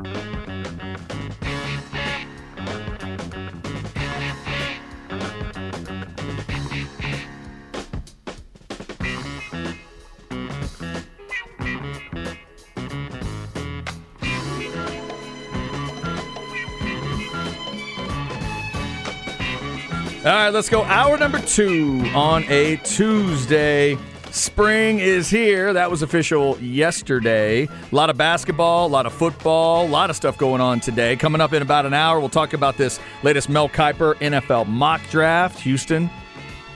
All right, let's go. Hour number two on a Tuesday. Spring is here. That was official yesterday. A lot of basketball, a lot of football, a lot of stuff going on today. Coming up in about an hour, we'll talk about this latest Mel Kiper NFL mock draft. Houston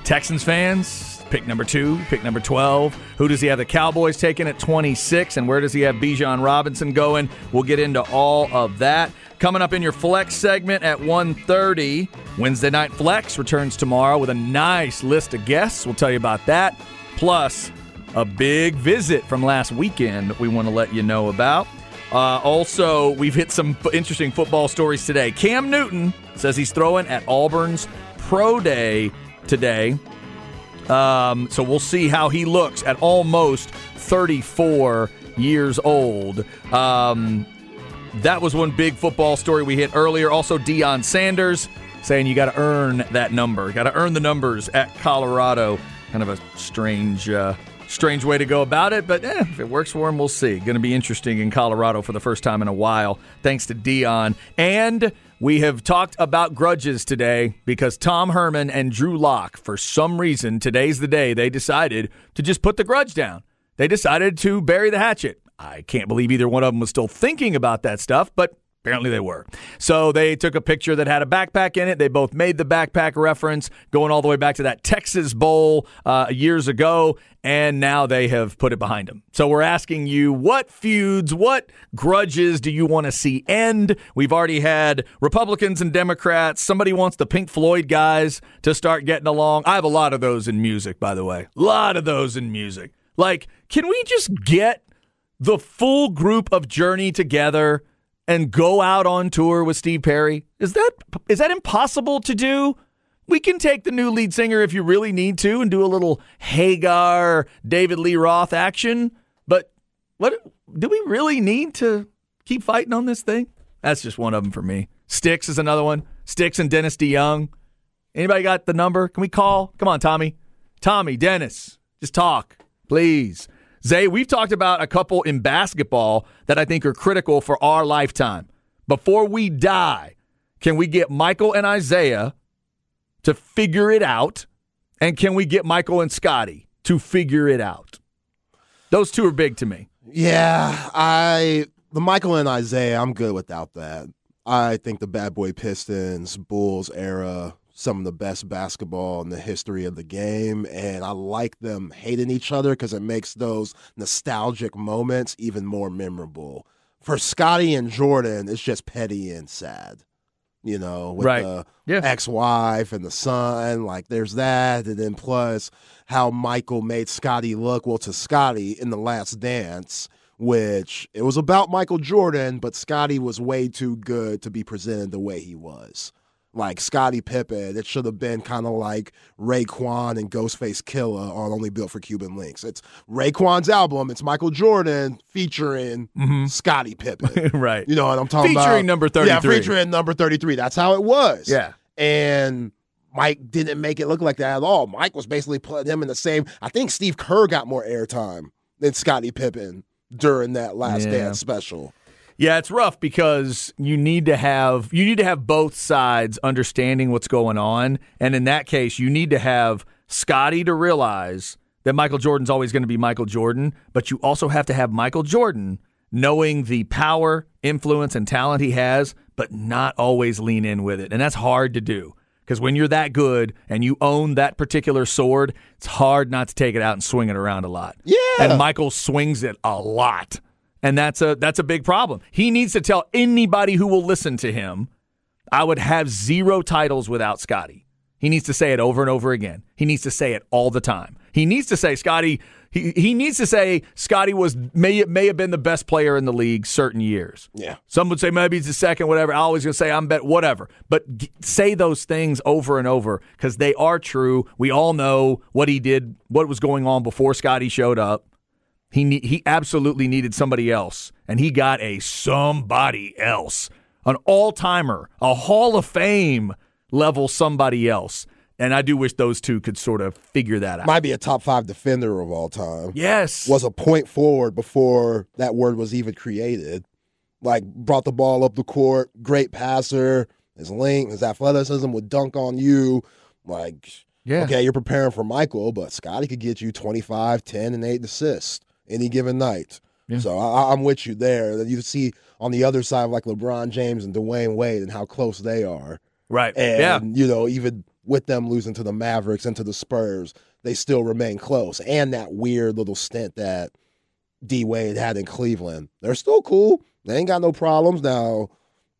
Texans fans, pick number two, pick number 12. Who does he have the Cowboys taking at 26? And where does he have Bijan Robinson going? We'll get into all of that. Coming up in your flex segment at 1.30, Wednesday Night Flex returns tomorrow with a nice list of guests. We'll tell you about that. Plus, a big visit from last weekend we want to let you know about. Uh, also, we've hit some interesting football stories today. Cam Newton says he's throwing at Auburn's Pro Day today. Um, so we'll see how he looks at almost 34 years old. Um, that was one big football story we hit earlier. Also, Deion Sanders saying you got to earn that number. Got to earn the numbers at Colorado. Kind of a strange, uh, strange way to go about it, but eh, if it works for him, we'll see. Going to be interesting in Colorado for the first time in a while, thanks to Deion. And we have talked about grudges today because Tom Herman and Drew Lock, for some reason, today's the day they decided to just put the grudge down. They decided to bury the hatchet. I can't believe either one of them was still thinking about that stuff, but apparently they were. So they took a picture that had a backpack in it. They both made the backpack reference, going all the way back to that Texas Bowl uh, years ago, and now they have put it behind them. So we're asking you what feuds, what grudges do you want to see end? We've already had Republicans and Democrats. Somebody wants the Pink Floyd guys to start getting along. I have a lot of those in music, by the way. A lot of those in music. Like, can we just get the full group of Journey together and go out on tour with Steve Perry? Is that is that impossible to do? We can take the new lead singer if you really need to and do a little Hagar, David Lee Roth action, but what do we really need to keep fighting on this thing? That's just one of them for me. Styx is another one. Styx and Dennis DeYoung. Anybody got the number? Can we call? Come on, Tommy. Tommy, Dennis, just talk, please. Zay, we've talked about a couple in basketball that I think are critical for our lifetime. Before we die, can we get Michael and Isaiah to figure it out? And can we get Michael and Scottie to figure it out? Those two are big to me. Yeah, I the Michael and Isaiah, I'm good without that. I think the Bad Boy Pistons, Bulls era, some of the best basketball in the history of the game, and I like them hating each other because it makes those nostalgic moments even more memorable. For Scottie and Jordan, it's just petty and sad. You know, with Right. the Yeah. ex-wife and the son, like there's that, and then plus how Michael made Scottie look. Well, to Scottie in the Last Dance, which it was about Michael Jordan, but Scottie was way too good to be presented the way he was. Like Scottie Pippen, it should have been kind of like Raekwon and Ghostface Killah on Only Built for Cuban Linx. It's Raekwon's album. It's Michael Jordan featuring mm-hmm. Scottie Pippen. right. You know what I'm talking about? Featuring number Yeah, featuring number 33. That's how it was. Yeah. And Mike didn't make it look like that at all. Mike was basically putting him in the same. I think Steve Kerr got more airtime than Scottie Pippen during that Last Yeah. Dance special. Yeah, it's rough because you need to have you need to have both sides understanding what's going on, and in that case, you need to have Scottie to realize that Michael Jordan's always going to be Michael Jordan, but you also have to have Michael Jordan knowing the power, influence, and talent he has, but not always lean in with it, and that's hard to do. Because when you're that good and you own that particular sword, it's hard not to take it out and swing it around a lot. Yeah. And Michael swings it a lot. And that's a that's a big problem. He needs to tell anybody who will listen to him, I would have zero titles without Scottie. He needs to say it over and over again. He needs to say it all the time. He needs to say Scottie He, he needs to say Scottie was may may have been the best player in the league certain years. Yeah. Some would say maybe he's the second, whatever. I always gonna say I'm bet whatever. But g- say those things over and over because they are true. We all know what he did, what was going on before Scottie showed up. He ne- he absolutely needed somebody else, and he got a somebody else, an all timer, a Hall of Fame level somebody else. And I do wish those two could sort of figure that out. Might be a top five defender of all time. yes. Was a point forward before that word was even created. Like brought the ball up the court, great passer, his length, his athleticism would dunk on you. Like yeah. okay, you're preparing for Michael, but Scottie could get you 25, 10, and 8 assists any given night. Yeah. So I, I'm with you there. That you see on the other side, like LeBron James and Dwyane Wade, and how close they are. Right. And yeah. you know, even with them losing to the Mavericks and to the Spurs, they still remain close. And that weird little stint that D Wade had in Cleveland, they're still cool. They ain't got no problems. Now,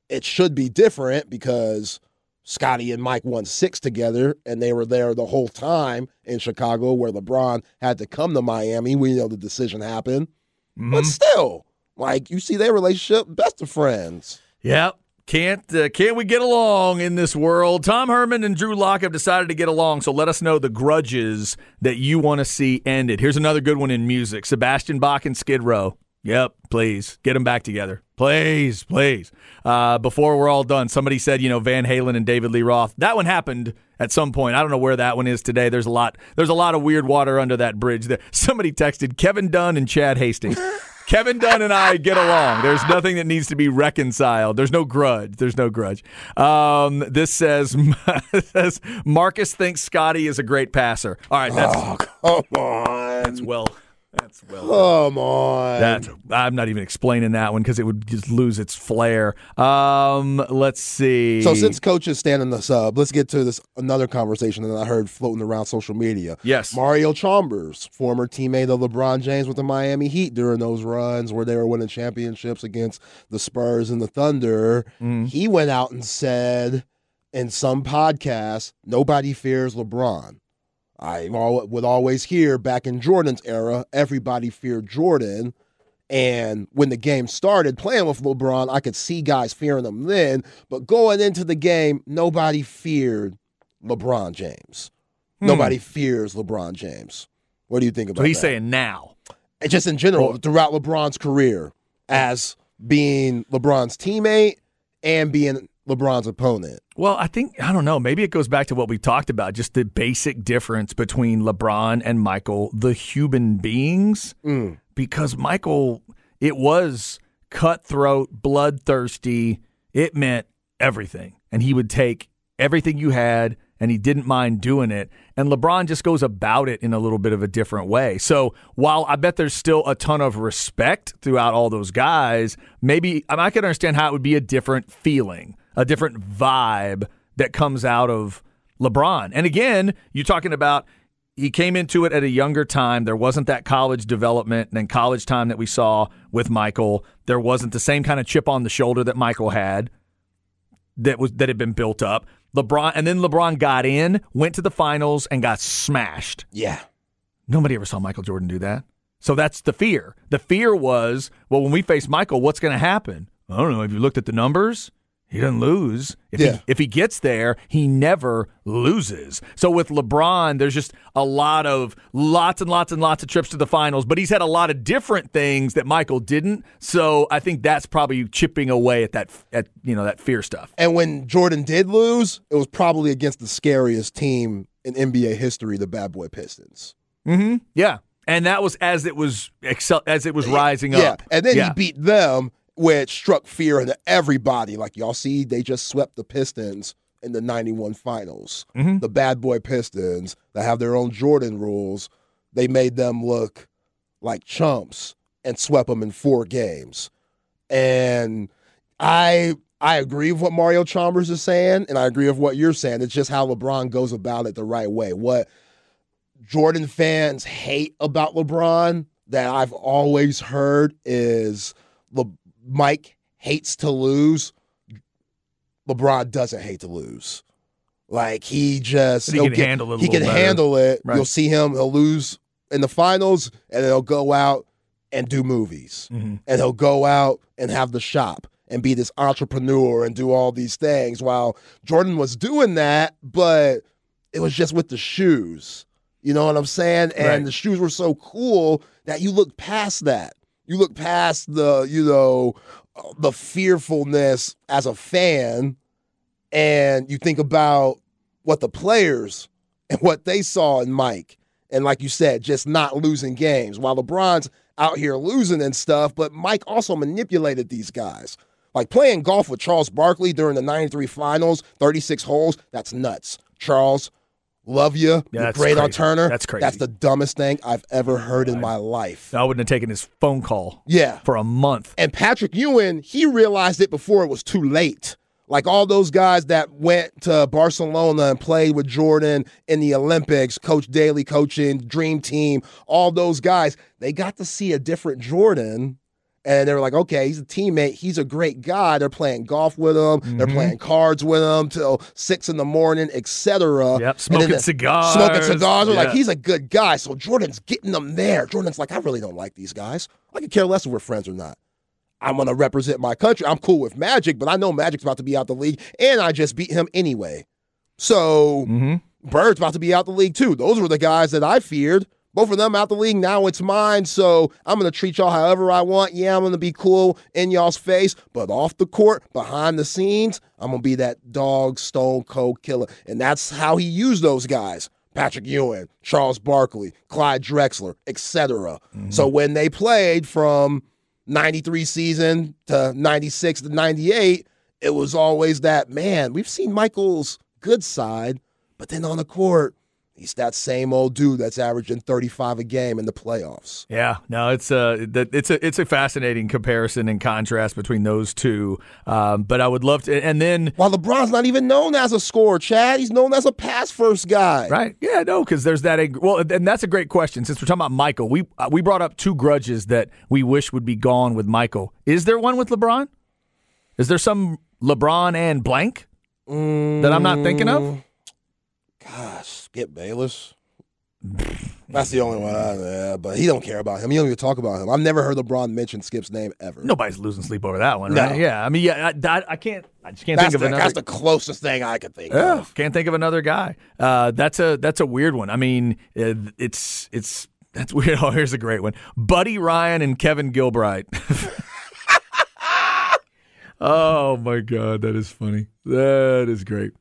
it should be different because Scottie and Mike won six together, and they were there the whole time in Chicago, where LeBron had to come to Miami. We know the decision happened, but Mhm. still, like you see their relationship, best of friends. Yep. Can't uh, can't we get along in this world? Tom Herman and Drew Lock have decided to get along, so let us know the grudges that you want to see ended. Here's another good one in music: Sebastian Bach and Skid Row. Yep, please get them back together, please, please. Uh, before we're all done, somebody said you know Van Halen and David Lee Roth. That one happened at some point. I don't know where that one is today. There's a lot. There's a lot of weird water under that bridge. There. Somebody texted Kevin Dunn and Chad Hastings. Kevin Dunn and I get along. There's nothing that needs to be reconciled. There's no grudge. There's no grudge. Um, this says, says Marcus thinks Scottie is a great passer. All right, that's Oh, come on. that's well. That's well. Come on. That I'm not even explaining that one because it would just lose its flair. Um, let's see. So since coach is standing the sub, let's get to this another conversation that I heard floating around social media. yes, Mario Chalmers, former teammate of LeBron James with the Miami Heat during those runs where they were winning championships against the Spurs and the Thunder, Mhm. he went out and said in some podcast, nobody fears LeBron. I would always hear back in Jordan's era, everybody feared Jordan. And when the game started playing with LeBron, I could see guys fearing him then. But going into the game, nobody feared LeBron James. Hmm. Nobody fears LeBron James. What do you think about so he's that? saying now. And just in general, throughout LeBron's career, as being LeBron's teammate and being LeBron's opponent. Well, I think I don't know. Maybe it goes back to what we talked about, just the basic difference between LeBron and Michael, the human beings. Mm. Because Michael, it was cutthroat, bloodthirsty. It meant everything, and he would take everything you had, and he didn't mind doing it. And LeBron just goes about it in a little bit of a different way. So while I bet there's still a ton of respect throughout all those guys, maybe I, mean, I can understand how it would be a different feeling, a different vibe that comes out of LeBron. And again, you're talking about he came into it at a younger time. There wasn't that college development and college time that we saw with Michael. There wasn't the same kind of chip on the shoulder that Michael had that was that had been built up. LeBron and then LeBron got in, went to the finals and got smashed. Yeah. Nobody ever saw Michael Jordan do that. So that's the fear. The fear was, well, when we face Michael, what's going to happen? I don't know. Have you looked at the numbers? He doesn't lose. If, Yeah. he, if he gets there, he never loses. So with LeBron, there's just a lot of lots and lots and lots of trips to the finals, but he's had a lot of different things that Michael didn't. So I think that's probably chipping away at that at you know that fear stuff. And when Jordan did lose, it was probably against the scariest team in NBA history, the Bad Boy Pistons. Mm-hmm. Yeah, and that was as it was excel as it was rising Yeah. up. And then Yeah. he beat them, which struck fear into everybody. Like, y'all see, they just swept the Pistons in the 91 finals. Mhm. The Bad Boy Pistons that have their own Jordan rules, they made them look like chumps and swept them in four games. And I I agree with what Mario Chalmers is saying, and I agree with what you're saying. It's just how LeBron goes about it the right way. What Jordan fans hate about LeBron, that I've always heard is Le- Mike hates to lose. LeBron doesn't hate to lose. Like he just He can handle it He can better. handle it. Right. You'll see him. He'll lose in the finals, and then he'll go out and do movies, Mm-hmm. and he'll go out and have the shop and be this entrepreneur and do all these things. While Jordan was doing that, but it was just with the shoes. You know what I'm saying? And Right. the shoes were so cool that you look past that. You look past the, you know, uh, the fearfulness as a fan, and you think about what the players and what they saw in Mike. And like you said, just not losing games. While LeBron's out here losing and stuff, but Mike also manipulated these guys. Like playing golf with Charles Barkley during the 93 finals, 36 holes, that's nuts. Charles, love you. Yeah, You're great on. Turner. That's crazy. That's the dumbest thing I've ever heard in my life. I wouldn't have taken his phone call Yeah. for a month. And Patrick Ewing, he realized it before it was too late. Like all those guys that went to Barcelona and played with Jordan in the Olympics, Coach Daly coaching, Dream Team, all those guys, they got to see a different Jordan. And they were like, okay, he's a teammate. He's a great guy. They're playing golf with him. They're playing cards with him till six in the morning, etc. Yep, smoking cigars. Smoking cigars. We're like, he's a good guy. So Jordan's getting them there. Jordan's like, I really don't like these guys. I could care less if we're friends or not. I'm going to represent my country. I'm cool with Magic, but I know Magic's about to be out the league, and I just beat him anyway. So Mm-hmm. Bird's about to be out the league too. Those were the guys that I feared. Both of them out the league. Now it's mine. So I'm going to treat y'all however I want. Yeah, I'm going to be cool in y'all's face, but off the court, behind the scenes, I'm going to be that dog stone cold killer. And that's how he used those guys. Patrick Ewing, Charles Barkley, Clyde Drexler, etc. Mm-hmm. So when they played from 93 season to 96 to 98, it was always that, man, we've seen Michael's good side, but then on the court, he's that same old dude that's averaging 35 a game in the playoffs. Yeah, no, it's a it's a it's a fascinating comparison and contrast between those two. Um, but I would love to, and then While LeBron's not even known as a scorer, Chad, he's known as a pass first guy. Right. Yeah. No, because there's that. Well, and that's a great question. Since we're talking about Michael, we uh, we brought up two grudges that we wish would be gone with Michael. Is there one with LeBron? Is there some LeBron and blank that I'm not thinking of? Gosh, Skip Bayless. That's the only one I yeah, but he don't care about him. He don't even talk about him. I've never heard LeBron mention Skip's name ever. Nobody's losing sleep over that one, No. Yeah. I mean, yeah. I, I, I can't. I just can't that's, think the, of another. that's the closest thing I could think Yeah, of. can't think of another guy. Uh, that's a that's a weird one. I mean, it, it's it's that's weird. Oh, here's a great one: Buddy Ryan and Kevin Gilbride. oh my god, that is funny. That is great.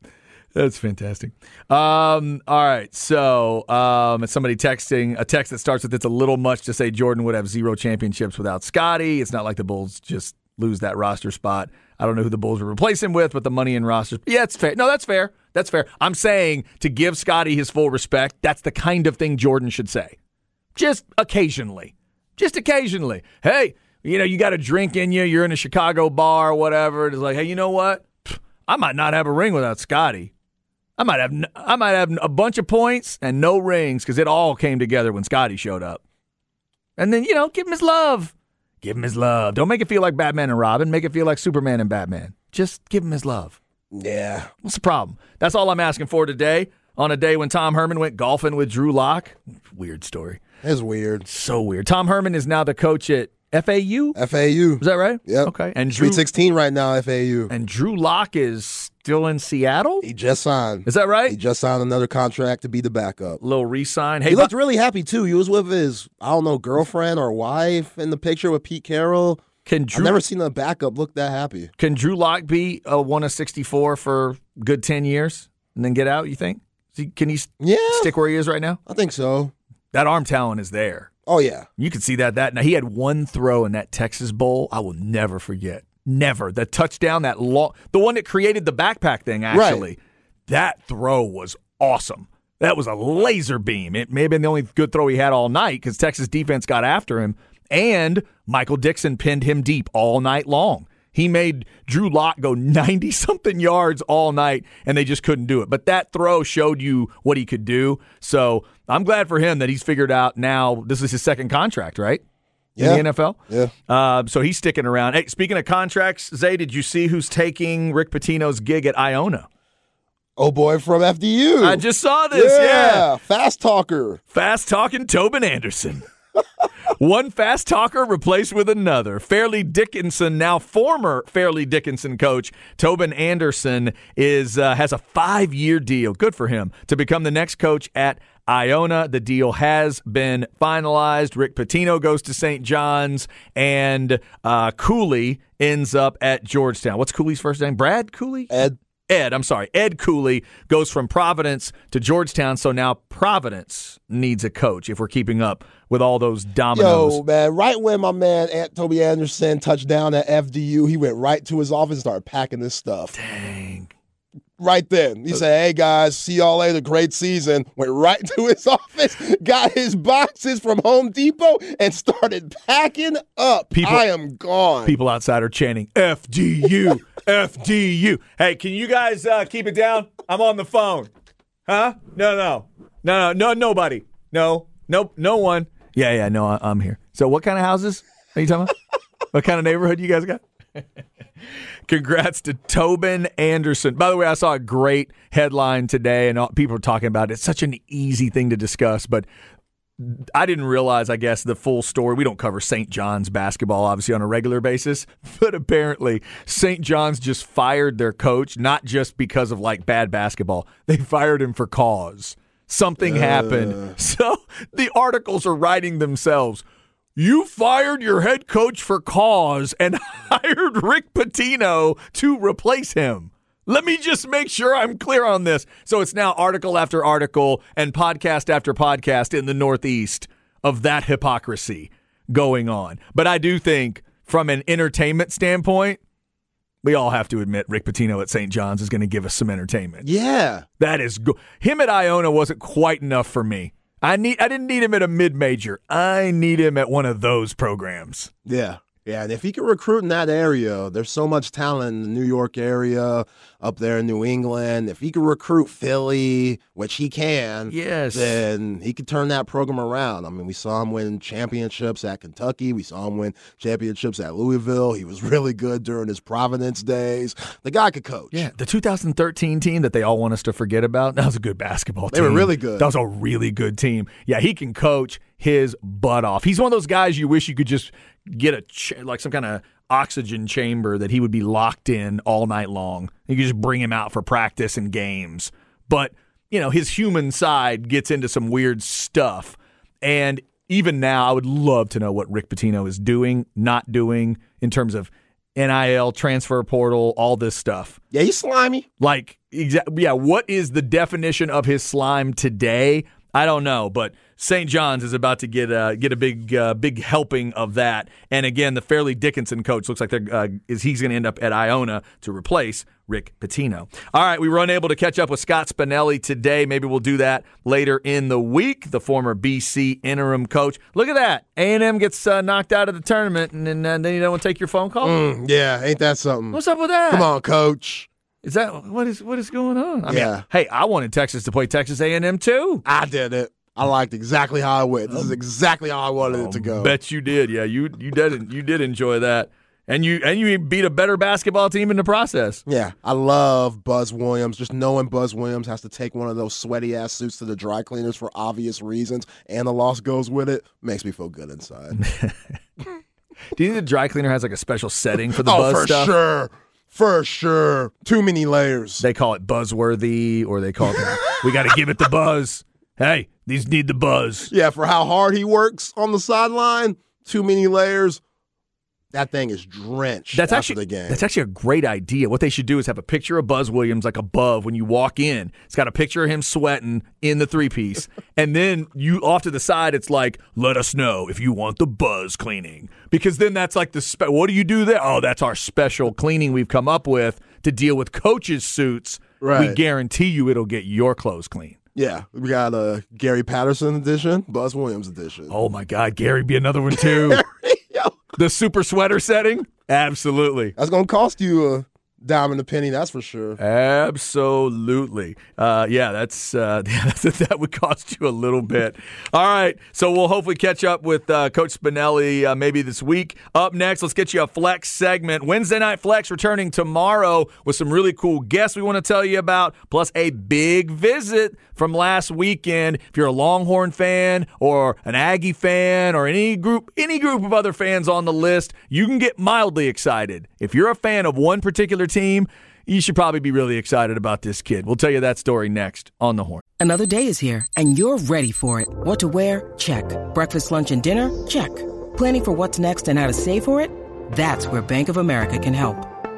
That's fantastic. Um, all right, so um, somebody texting a text that starts with "It's a little much to say Jordan would have zero championships without Scottie." It's not like the Bulls just lose that roster spot. I don't know who the Bulls would replace him with, but the money in rosters. Yeah, it's fair. No, that's fair. That's fair. I'm saying to give Scottie his full respect. That's the kind of thing Jordan should say. Just occasionally. Just occasionally. Hey, you know, you got a drink in you. You're in a Chicago bar or whatever. It's like, hey, you know what? I might not have a ring without Scottie. I might have I might have a bunch of points and no rings because it all came together when Scottie showed up. And then you know, give him his love. Give him his love. Don't make it feel like Batman and Robin. Make it feel like Superman and Batman. Just give him his love. Yeah. What's the problem? That's all I'm asking for today. On a day when Tom Herman went golfing with Drew Lock. Weird story. It's weird. So weird. Tom Herman is now the coach at FAU. FAU. Is that right? Yeah. Okay. And Drew Sweet 16 right now, FAU. and Drew Lock is still in Seattle. He just signed. Is that right? He just signed another contract to be the backup. Little re-sign. Hey, He looked really happy too. He was with his, I don't know, girlfriend or wife in the picture with Pete Carroll. can I've never seen a backup look that happy. can Drew Lock be a one of sixty four for good ten years and then get out? You think? Can he Yeah, stick where he is right now? I think so. That arm talent is there. Oh yeah, You can see that. That now he had one throw in that Texas bowl. I will never forget. Never the touchdown. That long, the one that created the backpack thing. Actually, that throw was awesome. That was a laser beam. It may have been the only good throw he had all night because Texas defense got after him, and Michael Dickson pinned him deep all night long. He made Drew Lock go 90 something yards all night, and they just couldn't do it. But that throw showed you what he could do. So I'm glad for him that he's figured out now this is his second contract, right? Yeah. In the NFL? Yeah. Uh, so he's sticking around. Hey, speaking of contracts, Zay, did you see who's taking Rick Pitino's gig at Iona? Oh boy from FDU. I just saw this. yeah. Fast talker. Fast talking Tobin Anderson. One fast talker replaced with another. Fairleigh Dickinson, now former Fairleigh Dickinson coach Tobin Anderson, is uh, has a five year deal. Good for him to become the next coach at Iona. The deal has been finalized. Rick Pitino goes to St. John's, and uh, Cooley ends up at Georgetown. What's Cooley's first name? Brad Cooley. Ed. Ed, I'm sorry, Ed Cooley goes from Providence to Georgetown, so now Providence needs a coach if we're keeping up with all those dominoes. Yo, man, right when my man Aunt Toby Anderson touched down at FDU, he went right to his office and started packing this stuff. Dang. Right then. He said, Hey guys, see y'all later. Great season. Went right to his office, got his boxes from Home Depot, and started packing up. People- I am gone. People outside are chanting FDU, FDU. Hey, can you guys uh, keep it down? I'm on the phone. Huh? No, no, no, no, no, nobody. No, nope, no one. Yeah, yeah, no, I- I'm here. So, what kind of houses are you talking about? what kind of neighborhood you guys got? Congrats to Tobin Anderson. By the way, I saw a great headline today, and all, people are talking about it. It's such an easy thing to discuss, but I didn't realize, I guess, the full story. We don't cover St. John's basketball, obviously, on a regular basis, but apparently St. John's just fired their coach, not just because of like bad basketball. They fired him for cause. Something happened. Uh. So the articles are writing themselves. You fired your head coach for cause and hired Rick Pitino to replace him. Let me just make sure I'm clear on this. So it's now article after article and podcast after podcast in the Northeast of that hypocrisy going on. But I do think, from an entertainment standpoint, we all have to admit Rick Pitino at St. John's is going to give us some entertainment. yeah. That is go- him at Iona wasn't quite enough for me. I need I didn't need him at a mid major. I need him at one of those programs. Yeah. Yeah, and if he can recruit in that area, there's so much talent in the New York area, up there in New England. If he can recruit Philly, which he can, Yes. then he could turn that program around. I mean, we saw him win championships at Kentucky. We saw him win championships at Louisville. He was really good during his Providence days. The guy could coach. Yeah, the 2013 team that they all want us to forget about. That was a good basketball They team. They were really good. That was a really good team. Yeah, he can coach his butt off. He's one of those guys you wish you could just get a ch- like some kind of oxygen chamber that he would be locked in all night long. You could just bring him out for practice and games. But, you know, his human side gets into some weird stuff. And even now, I would love to know what Rick Pitino is doing, not doing in terms of NIL, transfer portal, all this stuff. Yeah, he's slimy. Like, exa- yeah, what is the definition of his slime today? I don't know, but St. John's is about to get a get a big uh, big helping of that. And again, the Fairleigh Dickinson coach looks like they're uh, is he's going to end up at Iona to replace Rick Pitino. All right, we were unable to catch up with Scott Spinelli today. Maybe we'll do that later in the week. The former BC interim coach. Look at that. A and M gets uh, knocked out of the tournament, and, then uh, then you don't want to take your phone call. Mm, yeah, ain't that something? What's up with that? Come on, coach. Is that what is what is going on? I Yeah. mean, hey, I wanted Texas to play Texas A and M too. I did it. I liked exactly how I went. This is um, exactly how I wanted it to oh, go. Bet you did. Yeah, you you did you did enjoy that, and you and you beat a better basketball team in the process. Yeah, I love Buzz Williams. Just knowing Buzz Williams has to take one of those sweaty ass suits to the dry cleaners for obvious reasons, and the loss goes with it, makes me feel good inside. Do you think the dry cleaner has like a special setting for the oh, buzz for stuff? sure, for sure. Too many layers. They call it buzzworthy, or they call it we got to give it the buzz. Hey, these need the buzz. yeah, for how hard he works on the sideline, too many layers. That thing is drenched That's after actually the game. that's actually a great idea. What they should do is have a picture of Buzz Williams like above when you walk in. It's got a picture of him sweating in the three piece, and then you off to the side. It's like, let us know if you want the Buzz cleaning, because then that's like the spe- what do you do there? Oh, that's our special cleaning we've come up with to deal with coaches' suits. Right. We guarantee you it'll get your clothes clean. yeah, we got a Gary Patterson edition, Buzz Williams edition. Oh my God, Gary, be another one too. Yo, the super sweater setting. Absolutely. That's going to cost you a dime and a penny, that's for sure. Absolutely. Uh, yeah, that's uh, that would cost you a little bit. All right, so we'll hopefully catch up with uh, Coach Spinelli uh, maybe this week. Up next, let's get you a flex segment. Wednesday night flex returning tomorrow with some really cool guests we want to tell you about, plus a big visit from last weekend. If you're a Longhorn fan or an Aggie fan or any group any group of other fans on the list, you can get mildly excited. If you're a fan of one particular team, you should probably be really excited about this kid. We'll tell you that story next on the Horn. Another day is here and you're ready for it. What to wear? Check. Breakfast, lunch and dinner? Check. Planning for what's next and how to save for it? That's where Bank of America can help.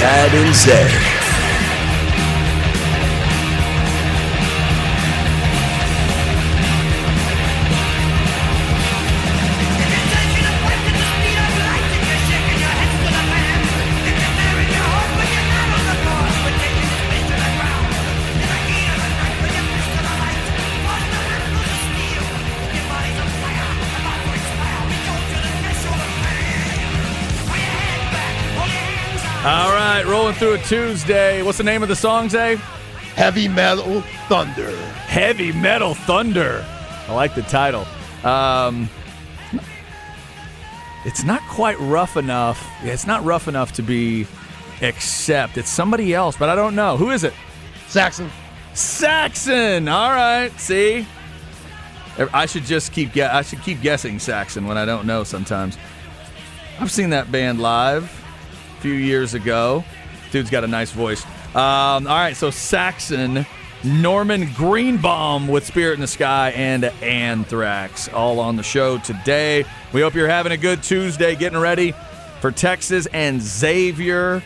Chad and Zay. Through a Tuesday. What's the name of the song, Zay? Heavy Metal Thunder. Heavy Metal Thunder. I like the title. Um, it's not quite rough enough. It's not rough enough to be except. It's somebody else, but I don't know. Who is it? Saxon. Saxon. All right. See, I should just keep. Ge- I should keep guessing Saxon when I don't know. Sometimes I've seen that band live a few years ago. Dude's got a nice voice. Um, all right, so Saxon, Norman Greenbaum with Spirit in the Sky, and Anthrax all on the show today. We hope you're having a good Tuesday, getting ready for Texas and Xavier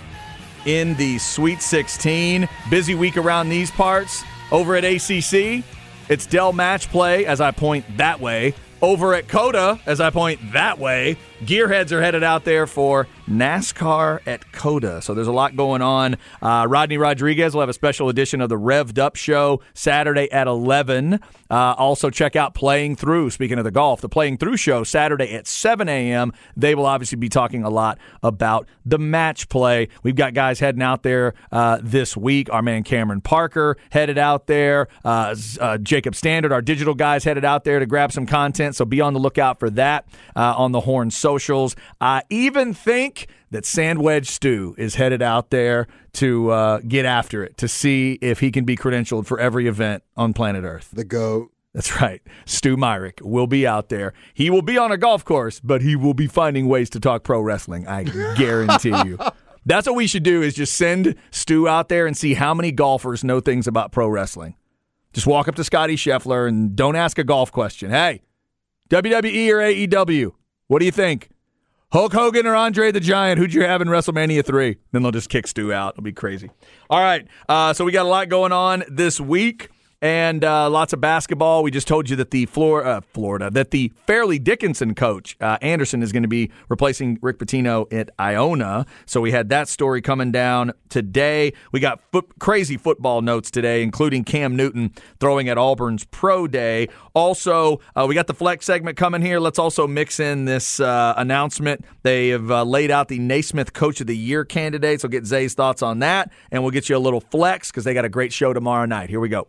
in the Sweet 16. Busy week around these parts over at ACC. It's Dell Match Play as I point that way. Over at COTA, as I point that way, gearheads are headed out there for NASCAR at COTA. So there's a lot going on. Uh, Rodney Rodriguez will have a special edition of the Revved Up Show Saturday at 11. Uh, also, check out Playing Through. Speaking of the golf, the Playing Through Show Saturday at 7 a.m. They will obviously be talking a lot about the match play. We've got guys heading out there uh, this week. Our man Cameron Parker headed out there. Uh, uh, Jacob Standard, our digital guys, headed out there to grab some content. So be on the lookout for that uh, on the Horn socials. I even think that Sandwedge Stu is headed out there to uh, get after it to see if he can be credentialed for every event on planet Earth. The GOAT. That's right. Stu Myrick will be out there. He will be on a golf course, but he will be finding ways to talk pro wrestling. I guarantee you. That's what we should do is just send Stu out there and see how many golfers know things about pro wrestling. Just walk up to Scottie Scheffler and don't ask a golf question. Hey, WWE or AEW? What do you think? Hulk Hogan or Andre the Giant? Who'd you have in WrestleMania 3? Then they'll just kick Stu out. It'll be crazy. All right. Uh, so we got a lot going on this week and uh, lots of basketball. We just told you that the Flor- uh, Florida, that the Fairleigh Dickinson coach uh, Anderson is going to be replacing Rick Pitino at Iona. So we had that story coming down today. We got foot- crazy football notes today, including Cam Newton throwing at Auburn's pro day. Also, uh, we got the flex segment coming here. Let's also mix in this uh, announcement. They have uh, laid out the Naismith Coach of the Year candidates. We'll get Zay's thoughts on that, and we'll get you a little flex because they got a great show tomorrow night. Here we go.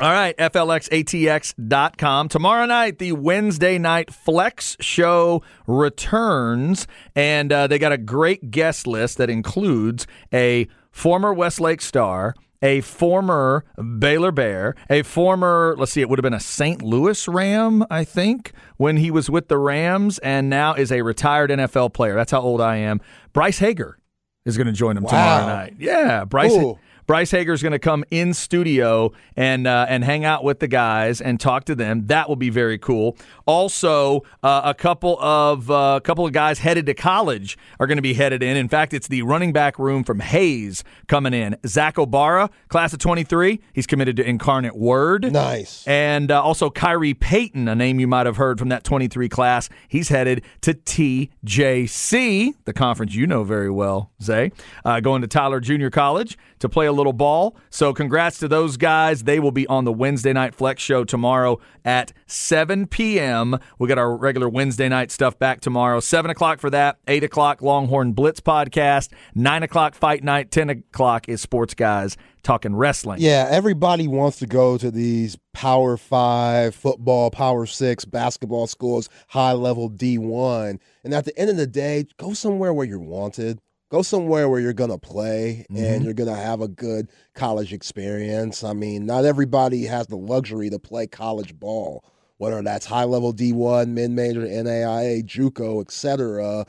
All right, FLXATX.com. Tomorrow night, the Wednesday night Flex Show returns, and uh, they got a great guest list that includes a former Westlake star, a former Baylor Bear, a former, let's see, it would have been a St. Louis Ram, I think, when he was with the Rams, and now is a retired NFL player. That's how old I am. Bryce Hager is going to join him Wow. tomorrow night. Yeah, Bryce. Bryce Hager is going to come in studio and uh, and hang out with the guys and talk to them. That will be very cool. Also, uh, a couple of uh, a couple of guys headed to college are going to be headed in. In fact, it's the running back room from Hayes coming in. Zach Obara, class of twenty three. He's committed to Incarnate Word. Nice. And uh, also Kyrie Payton, a name you might have heard from that 23 class. He's headed to TJC, the conference you know very well, Zay, uh, going to Tyler Junior College to play a little ball. So congrats to those guys. They will be on the Wednesday Night Flex Show tomorrow at 7 p.m. We got our regular Wednesday night stuff back tomorrow. 7 o'clock for that. 8 o'clock Longhorn Blitz podcast. 9 o'clock Fight Night. 10 o'clock is Sports Guys talking wrestling. Yeah, everybody wants to go to these Power Five football, Power Six basketball schools, high level D1. And at the end of the day, go somewhere where you're wanted. Go somewhere where you're going to play and mm-hmm. you're going to have a good college experience. I mean, not everybody has the luxury to play college ball, whether that's high level D1, mid major, NAIA, Juco, etc.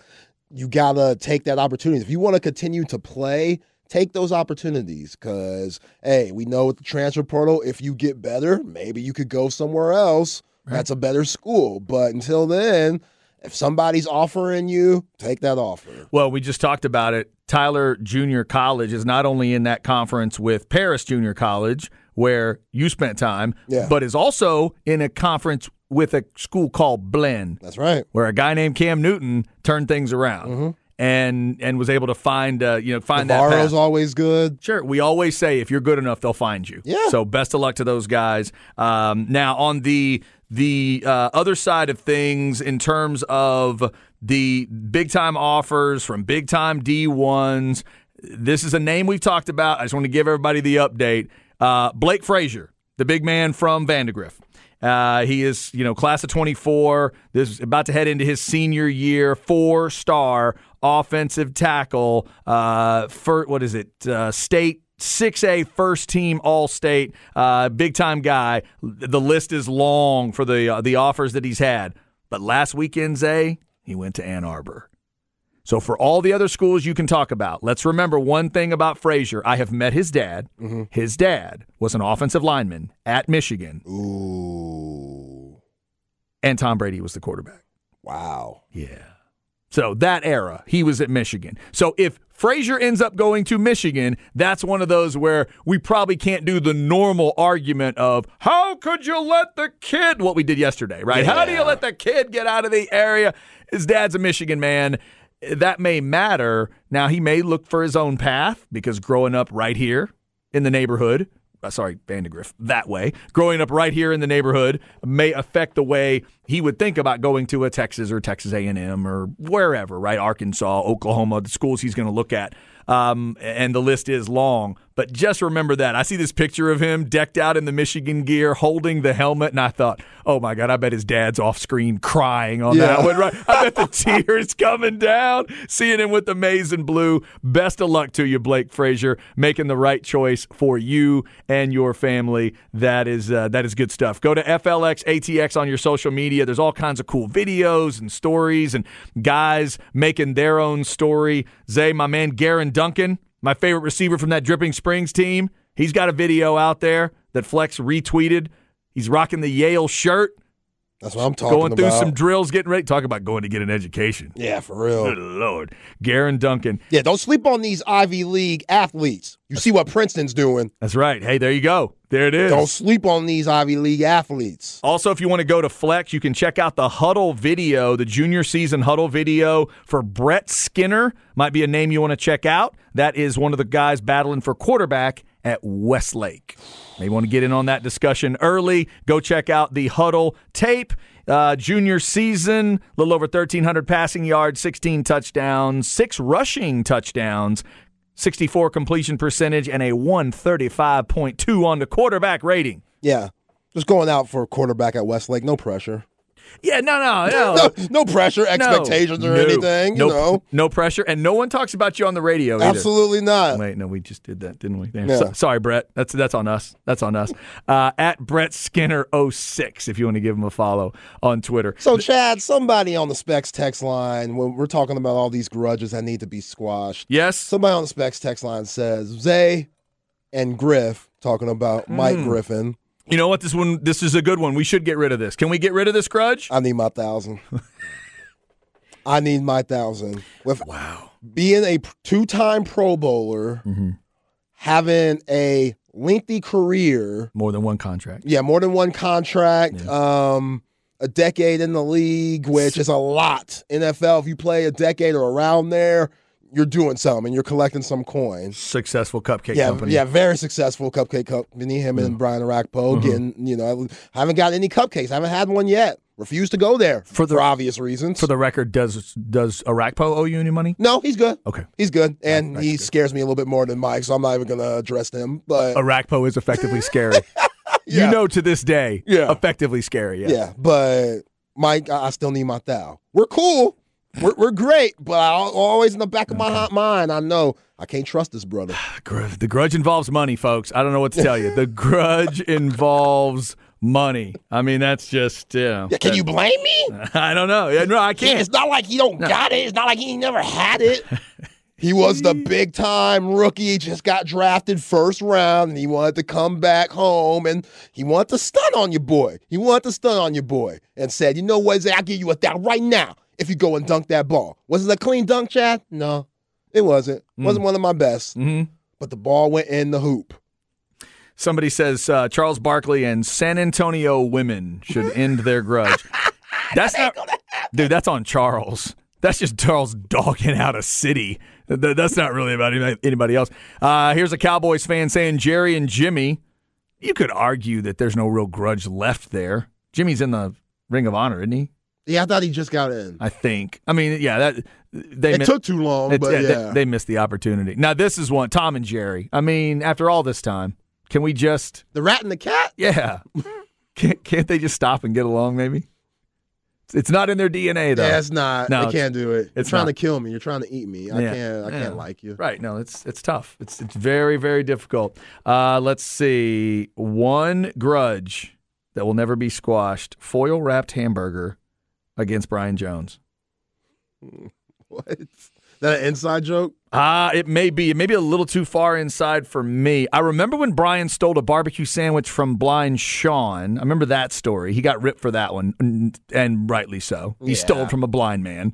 You got to take that opportunity. If you want to continue to play, take those opportunities because hey we know with the transfer portal if you get better maybe you could go somewhere else that's a better school but until then if somebody's offering you take that offer Well, we just talked about it. Tyler Junior College is not only in that conference with Paris Junior College, where you spent time, Yeah. but is also in a conference with a school called Blinn. that's right where a guy named Cam Newton turned things around and and was able to find uh, you know find that Navarro's always good Sure. We always say if you're good enough, they'll find you. Yeah. So best of luck to those guys. Um, now on the the uh, other side of things, in terms of the big time offers from big time D ones, this is a name we've talked about. I just want to give everybody the update. Uh, Blake Frazier, the big man from Vandegrift. Uh, he is, you know, class of 24. This is about to head into his senior year. Four star offensive tackle. Uh, for what is it? Uh, state 6A first team All State, uh, big time guy. The list is long for the uh, the offers that he's had. But last weekend, Zay, he went to Ann Arbor. So for all the other schools you can talk about, let's remember one thing about Frazier. I have met his dad. His dad was an offensive lineman at Michigan, ooh and Tom Brady was the quarterback. wow Yeah. So that era, he was at Michigan. So if Frazier ends up going to Michigan, that's one of those where we probably can't do the normal argument of how could you let the kid what we did yesterday, right? How do you let the kid get out of the area? His dad's a Michigan man. That may matter. Now he may look for his own path because growing up right here in the neighborhood, uh, sorry, Vandegrift, that way, growing up right here in the neighborhood may affect the way he would think about going to a Texas or Texas A&M or wherever, right? Arkansas, Oklahoma, the schools he's going to look at. Um, and the list is long. But just remember that. I see this picture of him decked out in the Michigan gear, holding the helmet, and I thought, oh my God, I bet his dad's off screen crying on that one, right? I bet the tears coming down, seeing him with the maize and blue. Best of luck to you, Blake Frazier, making the right choice for you and your family. That is uh, that is good stuff. Go to FLX ATX on your social media. There's all kinds of cool videos and stories and guys making their own story. Zay, my man Garen Duncan, my favorite receiver from that Dripping Springs team, he's got a video out there that Flex retweeted. He's rocking the Yale shirt, that's what i'm talking about. going through some drills, getting ready. Talk about going to get an education. yeah for real Good Lord. Garen Duncan. yeah don't sleep on these ivy league athletes you see what princeton's doing That's right. Hey, there you go. There it is. don't sleep on these ivy league athletes Also, if you want to go to Flex, you can check out the Huddle video, the junior season Huddle video for Brett Skinner. Might be a name you want to check out. That is one of the guys battling for quarterback at Westlake. May want to get in on that discussion early. Go check out the Huddle tape. Uh, junior season, a little over 1,300 passing yards, 16 touchdowns, six rushing touchdowns. 64 completion percentage and a 135.2 on the quarterback rating. yeah just going out for a quarterback at westlake no pressure Yeah, no, no, no. no, no pressure, expectations, no, or no, anything. No, you know, no pressure, and no one talks about you on the radio. Either. absolutely not. Wait, no, we just did that, didn't we? Yeah. So- sorry, Brett. That's that's on us. That's on us. Uh, at Brett Skinner 06 if you want to give him a follow on Twitter. So, Chad, somebody on the Specs text line, when we're talking about all these grudges that need to be squashed, Yes. somebody on the Specs text line says Zay and Griff talking about Mike Hmm. Griffin. You know what? This one, this is a good one. We should get rid of this. Can we get rid of this grudge? I need my thousand. I need my thousand. With Wow. being a two-time Pro Bowler, Mm-hmm. having a lengthy career, More than one contract. yeah, more than one contract, um, a decade in the league, which is a lot. NFL, if you play a decade or around there, you're doing something. And you're collecting some coins. Successful cupcake Yeah, company. yeah, very successful cupcake company. Him and Brian Orakpo Mm-hmm. getting, you know, I haven't got any cupcakes. I haven't had one yet. Refuse to go there for, the- obvious reasons. For the record, does does Orakpo owe you any money? no, he's good. Okay. He's good, and he scares me a little bit more than Mike, so I'm not even going to address him. But Orakpo is effectively scary. Yeah. You know to this day, Yeah. effectively scary. Yeah. yeah, but Mike, I I still need my thou. We're cool. We're, we're great, but I always in the back of my hot mind, I know I can't trust this brother. The grudge involves money, folks. I don't know what to tell you. The grudge involves money. I mean, that's just, you know. Yeah, can you blame me? I don't know. Yeah, No, I can't. it's not like he don't got it. It's not like he never had it. he was the big time rookie. Just got drafted first round, and he wanted to come back home, and he wanted to stun on your boy. He wanted to stun on your boy, and said, "You know what? Zay, I'll give you a thousand right now if you go and dunk that ball." Was it a clean dunk, Chad? No, it wasn't. Wasn't one of my best. hmm But the ball went in the hoop. Somebody says uh, Charles Barkley and San Antonio women should end their grudge. That's not, dude. That's on Charles. That's just Charles dogging out a city. That's not really about anybody else. Uh, here's a Cowboys fan saying Jerry and Jimmy. You could argue that there's no real grudge left there. Jimmy's in the Ring of Honor, isn't he? Yeah, I thought he just got in. I think. I mean, yeah, that they It mi- took too long, it's- but yeah, yeah. they, they missed the opportunity. Now this is one Tom and Jerry. I mean, after all this time, can we just the rat and the cat. yeah. Can't, can't they just stop and get along, maybe? It's- not in their DNA, though. Yeah, it's not. No, they can't do it. You're it's trying not. to kill me. You're trying to eat me. I Yeah. can't. I Yeah. can't like you. Right. No, it's it's tough. It's it's very, very difficult. Uh, let's see. One grudge that will never be squashed foil wrapped hamburger against Brian Jones. What? That an inside joke? Ah, it may be. It may be a little too far inside for me. I remember when Brian stole a barbecue sandwich from Blind Sean. I remember that story. He got ripped for that one, and, and rightly so. He stole from a blind man.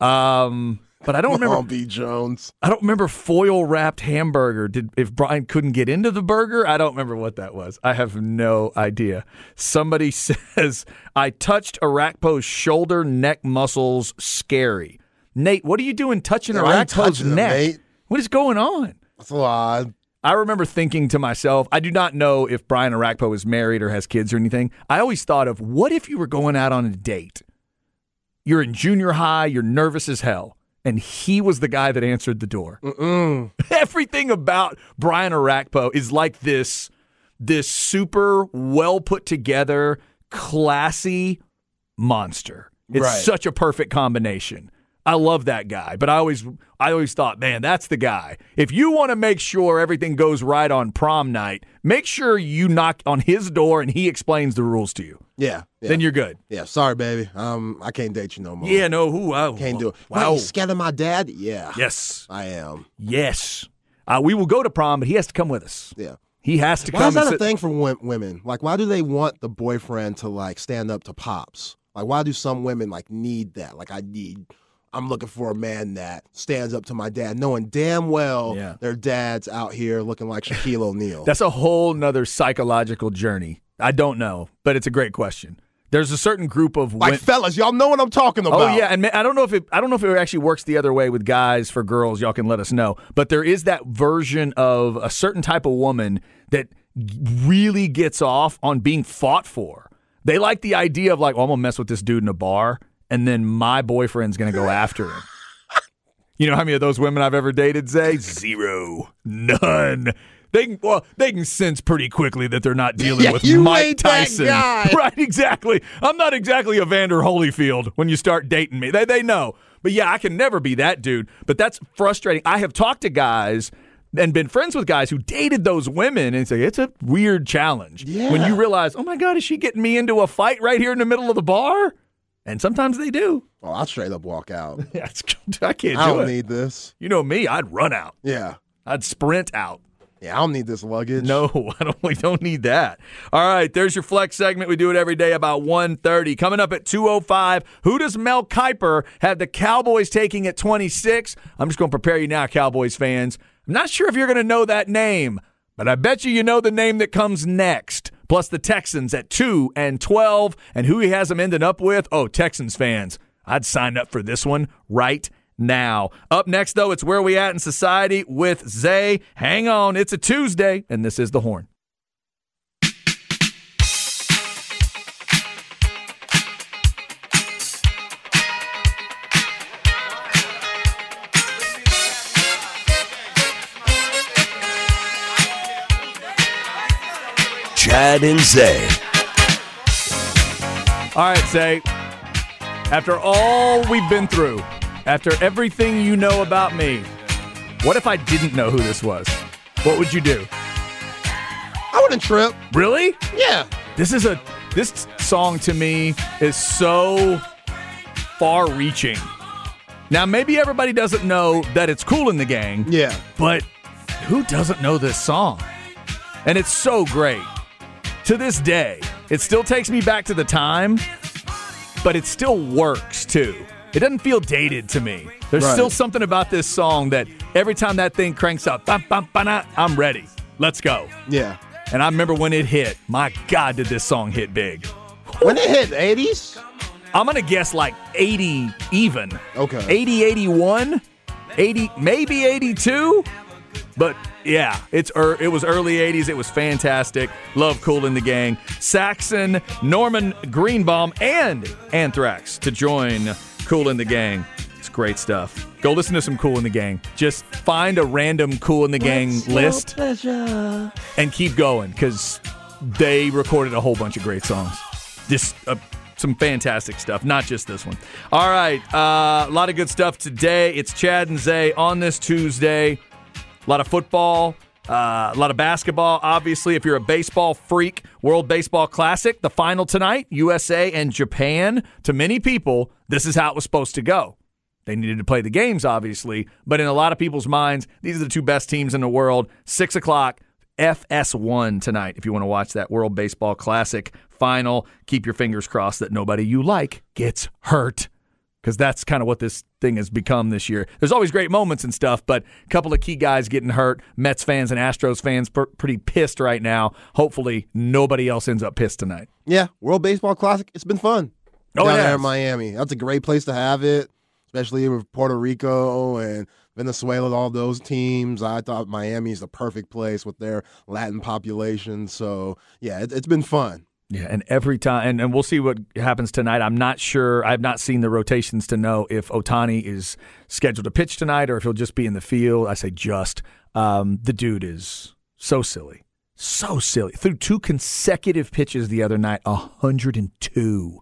Um, but I don't remember. B. Jones. I don't remember foil wrapped hamburger. Did if Brian couldn't get into the burger? I don't remember what that was. I have no idea. Somebody says I touched Orakpo's shoulder neck muscles. Scary. Nate, what are you doing touching Yeah, Orakpo's neck? Nate. What is going on? That's a lot. I remember thinking to myself, I do not know if Brian Orakpo is married or has kids or anything. I always thought of what if you were going out on a date? You're in junior high, you're nervous as hell, and he was the guy that answered the door. Mm-mm. Everything about Brian Orakpo is like this this super well put together, classy monster. It's Right. such a perfect combination. I love that guy, but I always I always thought, man, that's the guy. If you want to make sure everything goes right on prom night, make sure you knock on his door and he explains the rules to you. Yeah. Yeah. Then you're good. yeah. Sorry, baby. Um, I can't date you no more. Yeah, no, who I Can't do it. Wow. Wow. You scared of my dad? Yeah. Yes. I am. Yes. Uh, we will go to prom, but he has to come with us. Yeah. He has to Why come is and that a thing for wo- women? Like, why do they want the boyfriend to like stand up to pops? Like, why do some women like need that? Like, I need. I'm looking for a man that stands up to my dad, knowing damn well Yeah. their dad's out here looking like Shaquille O'Neal. That's a whole nother psychological journey. I don't know, but it's a great question. There's a certain group of like, win- fellas, y'all know what I'm talking oh, about. Oh yeah, and I don't know if it I don't know if it actually works the other way with guys for girls. Y'all can let us know. But there is that version of a certain type of woman that really gets off on being fought for. They like the idea of like, well, I'm gonna mess with this dude in a bar, and then my boyfriend's gonna go after him. You know how many of those women I've ever dated, say Zero. None. They can well, they can sense pretty quickly that they're not dealing Yeah, with you Mike Tyson. Right, exactly. I'm not exactly a Vander Holyfield when you start dating me. They they know. But yeah, I can never be that dude. But that's frustrating. I have talked to guys and been friends with guys who dated those women and say it's a weird challenge. Yeah. When you realize, oh my God, is she getting me into a fight right here in the middle of the bar? And sometimes they do. Oh, I'll straight up walk out. Yeah, I can't I do don't it. need this. you know me, I'd run out. Yeah. I'd sprint out. Yeah, I don't need this luggage. No, I don't. We don't need that. All right, there's your flex segment. We do it every day about 1.30. Coming up at 2.05, who does Mel Kiper have the Cowboys taking at 26? I'm just going to prepare you now, Cowboys fans. I'm not sure if you're going to know that name, but I bet you you know the name that comes next. Plus the Texans at 2 and 12. And who he has them ending up with? Oh, Texans fans. I'd sign up for this one right now. Up next, though, it's Where We At in Society with Zay. Hang on, it's a Tuesday, and this is The Horn. Chad and Zay. All right, Zay. After all we've been through, after everything you know about me, what if I didn't know who this was? What would you do? I wouldn't trip. Really? Yeah. This is a this song to me is so far reaching. Now maybe everybody doesn't know that it's cool in the gang, Yeah. but who doesn't know this song? And it's so great. To this day, it still takes me back to the time, but it still works too. It doesn't feel dated to me. There's Right. still something about this song that every time that thing cranks up, bum, bum, ba-na, I'm ready. Let's go. Yeah. And I remember when it hit. My God, did this song hit big. When it hit 80s? I'm going to guess like 80 even. Okay. 80, 81, 80, maybe 82. But yeah, it's er, it was early 80s. It was fantastic. Love Kool & the Gang. Saxon, Norman Greenbaum, and Anthrax to join Kool & the Gang. It's great stuff. Go listen to some Kool & the Gang. Just find a random Kool & the Gang list and keep going because they recorded a whole bunch of great songs. Just uh, some fantastic stuff, not just this one. All right, uh, a lot of good stuff today. It's Chad and Zay on this Tuesday. A lot of football, uh, a lot of basketball. Obviously, if you're a baseball freak, World Baseball Classic, the final tonight, USA and Japan. To many people, this is how it was supposed to go. They needed to play the games, obviously, but in a lot of people's minds, these are the two best teams in the world. Six o'clock, FS1 tonight. If you want to watch that World Baseball Classic final, keep your fingers crossed that nobody you like gets hurt because that's kind of what this thing has become this year. There's always great moments and stuff, but a couple of key guys getting hurt. Mets fans and Astros fans pr- pretty pissed right now. Hopefully, nobody else ends up pissed tonight. Yeah. World Baseball Classic. It's been fun. Oh, Down there in Miami. That's a great place to have it, especially with Puerto Rico and Venezuela, and all those teams. I thought Miami is the perfect place with their Latin population. So, yeah, it, it's been fun. Yeah, and every time, and, and we'll see what happens tonight. I'm not sure. I've not seen the rotations to know if Ohtani is scheduled to pitch tonight or if he'll just be in the field. I say just. Um, the dude is so silly. So silly. Threw two consecutive pitches the other night, 102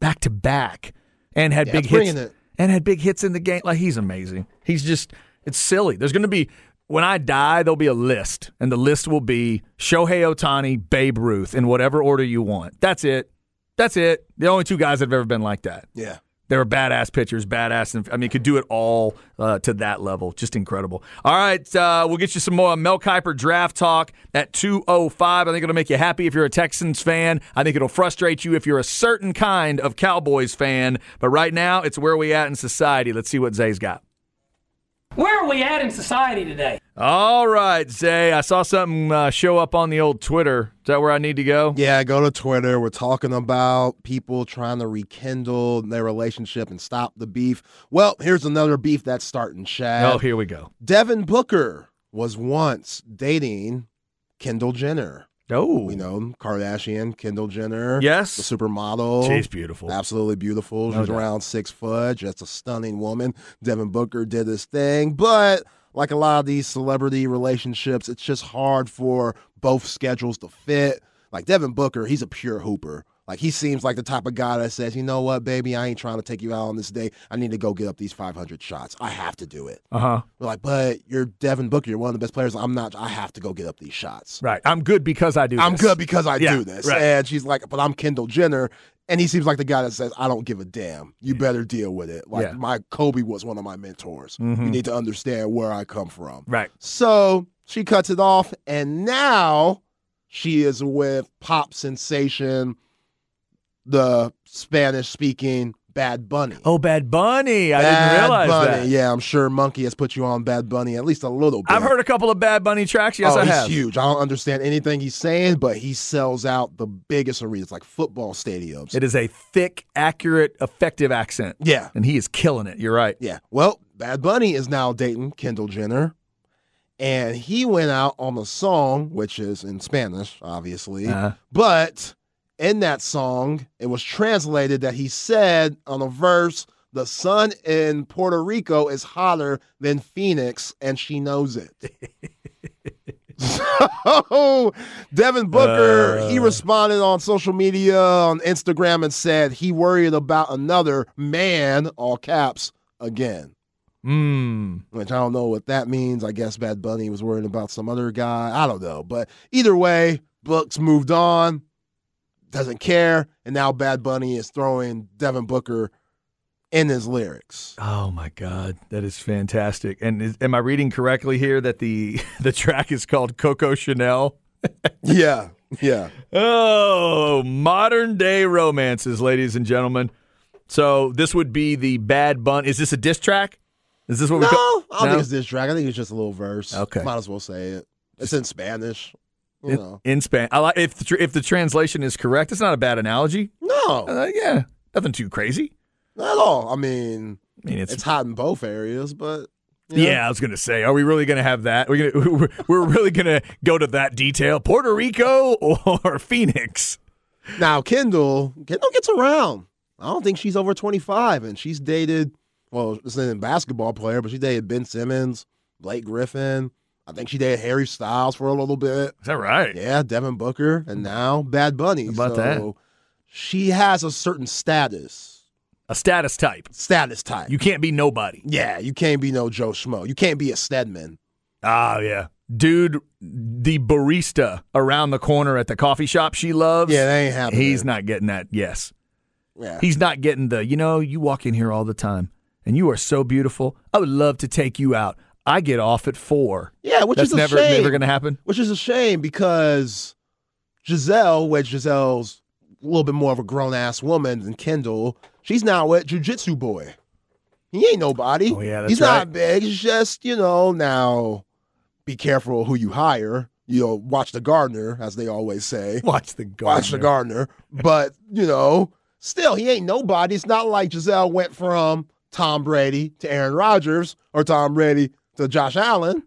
back to back, and had Yeah, big hits. it. And had big hits in the game. Like he's amazing. He's just it's silly. There's going to be when I die, there'll be a list, and the list will be Shohei Ohtani, Babe Ruth, in whatever order you want. That's it. That's it. The only two guys that have ever been like that. Yeah. They were badass pitchers, badass. And, I mean, could do it all uh, to that level. Just incredible. All right, uh, we'll get you some more Mel Kiper draft talk at 2.05. I think it'll make you happy if you're a Texans fan. I think it'll frustrate you if you're a certain kind of Cowboys fan. But right now, it's where we at in society. Let's see what Zay's got. Where are we at in society today? All right, Zay. I saw something uh, show up on the old Twitter. Is that where I need to go? Yeah, go to Twitter. We're talking about people trying to rekindle their relationship and stop the beef. Well, here's another beef that's starting, Chad. Oh, here we go. Devin Booker was once dating Kendall Jenner. Oh, You know, Kardashian, Kendall Jenner. Yes. The supermodel. She's beautiful. Absolutely beautiful. She's around six foot. Just a stunning woman. Devin Booker did his thing. But like a lot of these celebrity relationships, it's just hard for both schedules to fit. Like Devin Booker, he's a pure hooper. Like he seems like the type of guy that says, you know what, baby, I ain't trying to take you out on this day. I need to go get up these 500 shots. I have to do it. Uh huh. We're like, but you're Devin Booker. You're one of the best players. I'm not. I have to go get up these shots. Right. I'm good because I do. I'm this. good because I Yeah, do this. right. And she's like, but I'm Kendall Jenner. And he seems like the guy that says, I don't give a damn. You better deal with it. Like Yeah. my Kobe was one of my mentors. You need to understand where I come from. Right. So she cuts it off, and now she is with pop sensation, the Spanish speaking Bad Bunny. Oh, Bad Bunny. I didn't realize Bunny. that. Yeah, I'm sure Monkey has put you on Bad Bunny at least a little bit. I've heard a couple of Bad Bunny tracks. Yes, oh, I he's have. huge. I don't understand anything he's saying, but he sells out the biggest arenas, like football stadiums. It is a thick, accurate, effective accent. yeah, And he is killing it. You're right. yeah. Well, Bad Bunny is now dating Kendall Jenner, and he went out on a song, which is in Spanish, obviously, Uh-huh. but in that song, it was translated that he said on a verse, "The sun in Puerto Rico is hotter than Phoenix, and she knows it." So Devin Booker, he Uh. responded on social media on Instagram and said he worried about another man, all caps, again. Mm. Which I don't know what that means. I guess Bad Bunny was worried about some other guy. I don't know. But either way, Books moved on, doesn't care, and now Bad Bunny is throwing Devin Booker in his lyrics. Oh my God, that is fantastic! And is, am I reading correctly here that the the track is called Coco Chanel? Yeah, yeah. Oh, modern day romances, ladies and gentlemen. So this would be the Bad Bunny. Is this a diss track? Is this what No, we? Call? I don't think it's this track. I think it's just a little verse. Okay. Might as well say it. It's in Spanish. You in, know. in Span. I like if the, if the translation is correct. It's not a bad analogy. No, Uh, yeah, nothing too crazy. not at all. I mean, I mean, it's, it's hot in both areas, but know. yeah. I was gonna say, are we really gonna have that? We're gonna we're really gonna go to that detail. Puerto Rico or Phoenix? Now Kendall, Kendall gets around. I don't think she's over twenty five, and she's dated. Well, isn't a basketball player, but she dated Ben Simmons, Blake Griffin. I think she dated Harry Styles for a little bit. Is that right? Yeah, Devin Booker, and now Bad Bunny. How about so that? She has a certain status, A status type. status type. You can't be nobody. yeah, you can't be no Joe Schmo. You can't be a Stedman. Ah, yeah. Dude, the barista around the corner at the coffee shop she loves. Yeah, that ain't happening. He's not getting that. Yes. Yeah. He's not getting the, you know, you walk in here all the time and you are so beautiful. I would love to take you out. I get off at four. yeah, which That's is a never shame. never going to happen. which is a shame because Gisele, which Gisele's a little bit more of a grown ass woman than Kendall, she's now with Jujitsu Boy. He ain't nobody. Oh, yeah, that's He's right. not big. He's just, you know, now be careful who you hire. You know, watch the gardener, as they always say. Watch the gardener. Watch the gardener. But, you know, still, he ain't nobody. It's not like Gisele went from Tom Brady to Aaron Rodgers or Tom Brady to Josh Allen.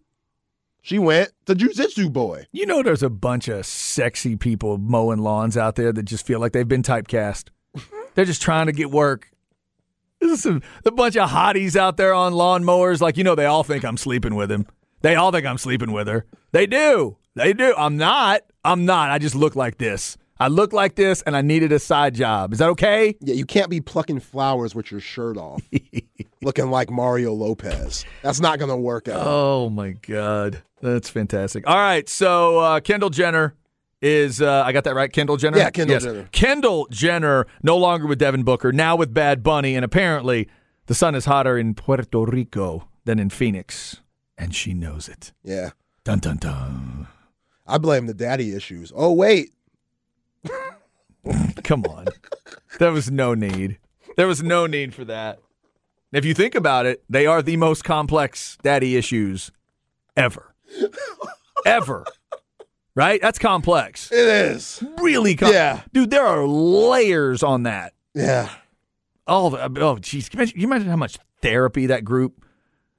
She went to Jiu-Jitsu Boy. You know, there's a bunch of sexy people mowing lawns out there that just feel like they've been typecast. They're just trying to get work. There's some, a bunch of hotties out there on lawnmowers. Like, you know, they all think I'm sleeping with him. They all think I'm sleeping with her. They do. They do. I'm not. I'm not. I just look like this. I look like this and I needed a side job. Is that okay? Yeah, you can't be plucking flowers with your shirt off, looking like Mario Lopez. That's not going to work out. Oh my god, that's fantastic. All right, so uh, Kendall Jenner is uh, I got that right? Kendall Jenner. Yeah, Kendall Yes. Jenner. Kendall Jenner no longer with Devin Booker, now with Bad Bunny, and apparently the sun is hotter in Puerto Rico than in Phoenix, and she knows it. Yeah, Dun dun dun. I blame the daddy issues. Oh wait, Come on, there was no need. There was no need for that. If you think about it, they are the most complex daddy issues ever, ever. Right? That's complex. it is. really com- Yeah. dude there are layers on that Yeah, oh the- oh jeez can you imagine- can you imagine how much therapy that group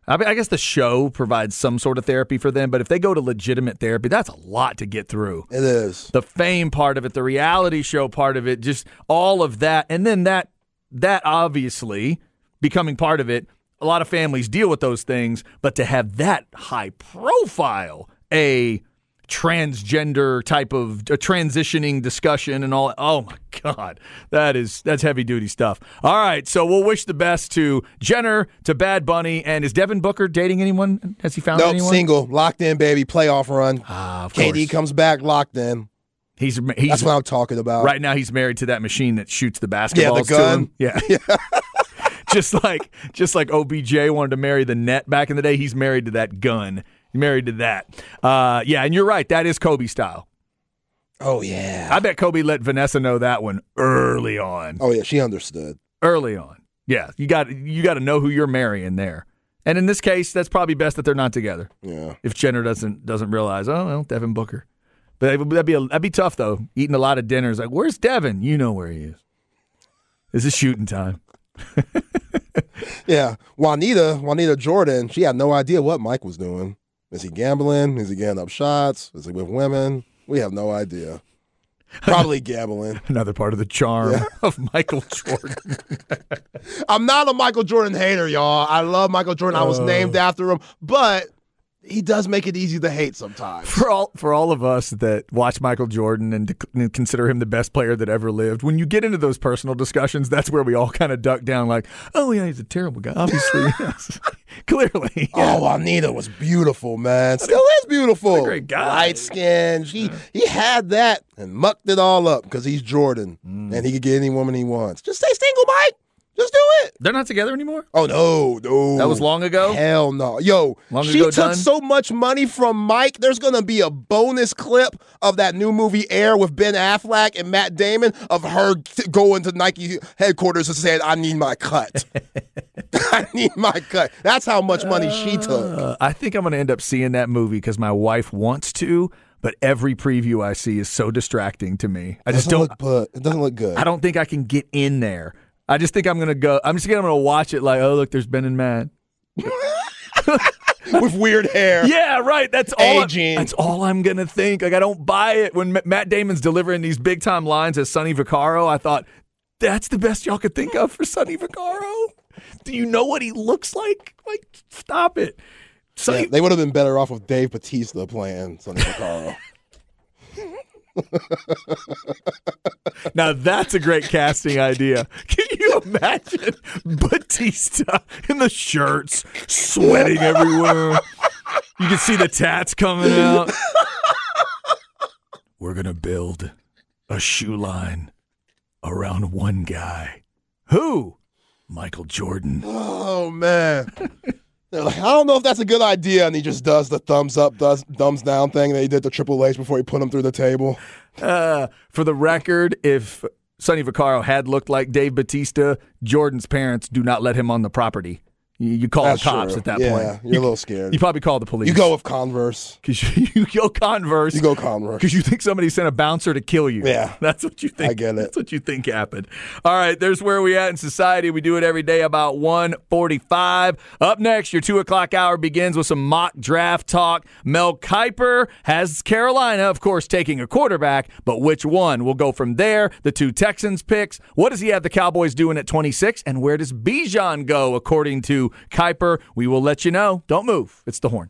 I, mean, I guess the show provides some sort of therapy for them but if they go to legitimate therapy that's a lot to get through it is. the fame part of it the reality show part of it just all of that and then that that obviously becoming part of it a lot of families deal with those things, but to have that high profile, a transgender type of a transitioning discussion and all oh my god that is that's heavy duty stuff all right so we'll wish the best to jenner to bad bunny and is devin booker dating anyone has he found Nope, anyone single, locked in, baby, playoff run. Ah, of KD course. comes back, locked in. he's he's That's what I'm talking about. right now he's married to that machine that shoots the basketballs gun. to him yeah yeah. just like just like obj wanted to marry the net back in the day he's married to that gun married to that uh, yeah and you're right that is kobe style Oh yeah. I bet Kobe let Vanessa know that one early on. Oh yeah, she understood. Early on. Yeah, you got you got to know who you're marrying there. And in this case, that's probably best that they're not together. Yeah. If Jenner doesn't doesn't realize, oh well, Devin Booker. But that'd be a, that'd be tough though. Eating a lot of dinners, like where's Devin? You know where he is. This is shooting time. Yeah. Juanita, Juanita Jordan, she had no idea what Mike was doing. Is he gambling? Is he getting up shots? Is he with women? We have no idea. Probably gambling. Another part of the charm of Michael Jordan. I'm not a Michael Jordan hater, y'all. I love Michael Jordan. I was oh. named after him, but he does make it easy to hate sometimes. for all for all of us that watch Michael Jordan and, dec- and consider him the best player that ever lived, when you get into those personal discussions, that's where we all kind of duck down, like, "Oh yeah, he's a terrible guy." Obviously, yes. clearly. Oh, Juanita was beautiful, man. Still is beautiful. great guy. Light skin. She he had that and mucked it all up because he's Jordan Mm. and he could get any woman he wants. Just stay single, Mike. Just do it. They're not together anymore. Oh no, no. That was long ago? Hell no. Yo, Long she took done? so much money from Mike. There's gonna be a bonus clip of that new movie Air with Ben Affleck and Matt Damon of her t- going to Nike headquarters and saying, "I need my cut. I need my cut." That's how much money she took. Uh, I think I'm going to end up seeing that movie because my wife wants to, but every preview I see is so distracting to me. I just don't. look, but it doesn't look good. I don't think I can get in there. I just think I'm going to go. I'm just going to watch it like, oh look, there's Ben and Matt. with weird hair. Yeah, right. That's all. Aging. that's all I'm gonna think. Like I don't buy it when M- Matt Damon's delivering these big time lines as Sonny Vaccaro. I thought that's the best y'all could think of for Sonny Vaccaro. Do you know what he looks like? Like, stop it. Sonny, Yeah, they would have been better off with Dave Batista playing Sonny Vaccaro. Now that's a great casting idea. Can you imagine Batista in the shirts, sweating everywhere? You can see the tats coming out. We're gonna build a shoe line around one guy. Who? Michael Jordan. oh man. They're like, I don't know if that's a good idea, and he just does the thumbs up, does thumbs down thing that he did to Triple H before he put him through the table. Uh, for the record, if Sonny Vaccaro had looked like Dave Batista, Jordan's parents do not let him on the property. You, you call That's the cops true. at that yeah, point. You're a little scared. You probably call the police. You go with Converse. because you, you go Converse. You go Converse. because you think somebody sent a bouncer to kill you. Yeah. that's what you think. I get it. That's what you think happened. All right, there's where we at in society. We do it every day about 1:45. Up next, your two o'clock hour begins with some mock draft talk. Mel Kiper has Carolina, of course, taking a quarterback, but which one? We'll go from there. The two Texans picks. What does he have the Cowboys doing at 26, and where does Bijan go according to Kiper? We will let you know. Don't move. It's the horn.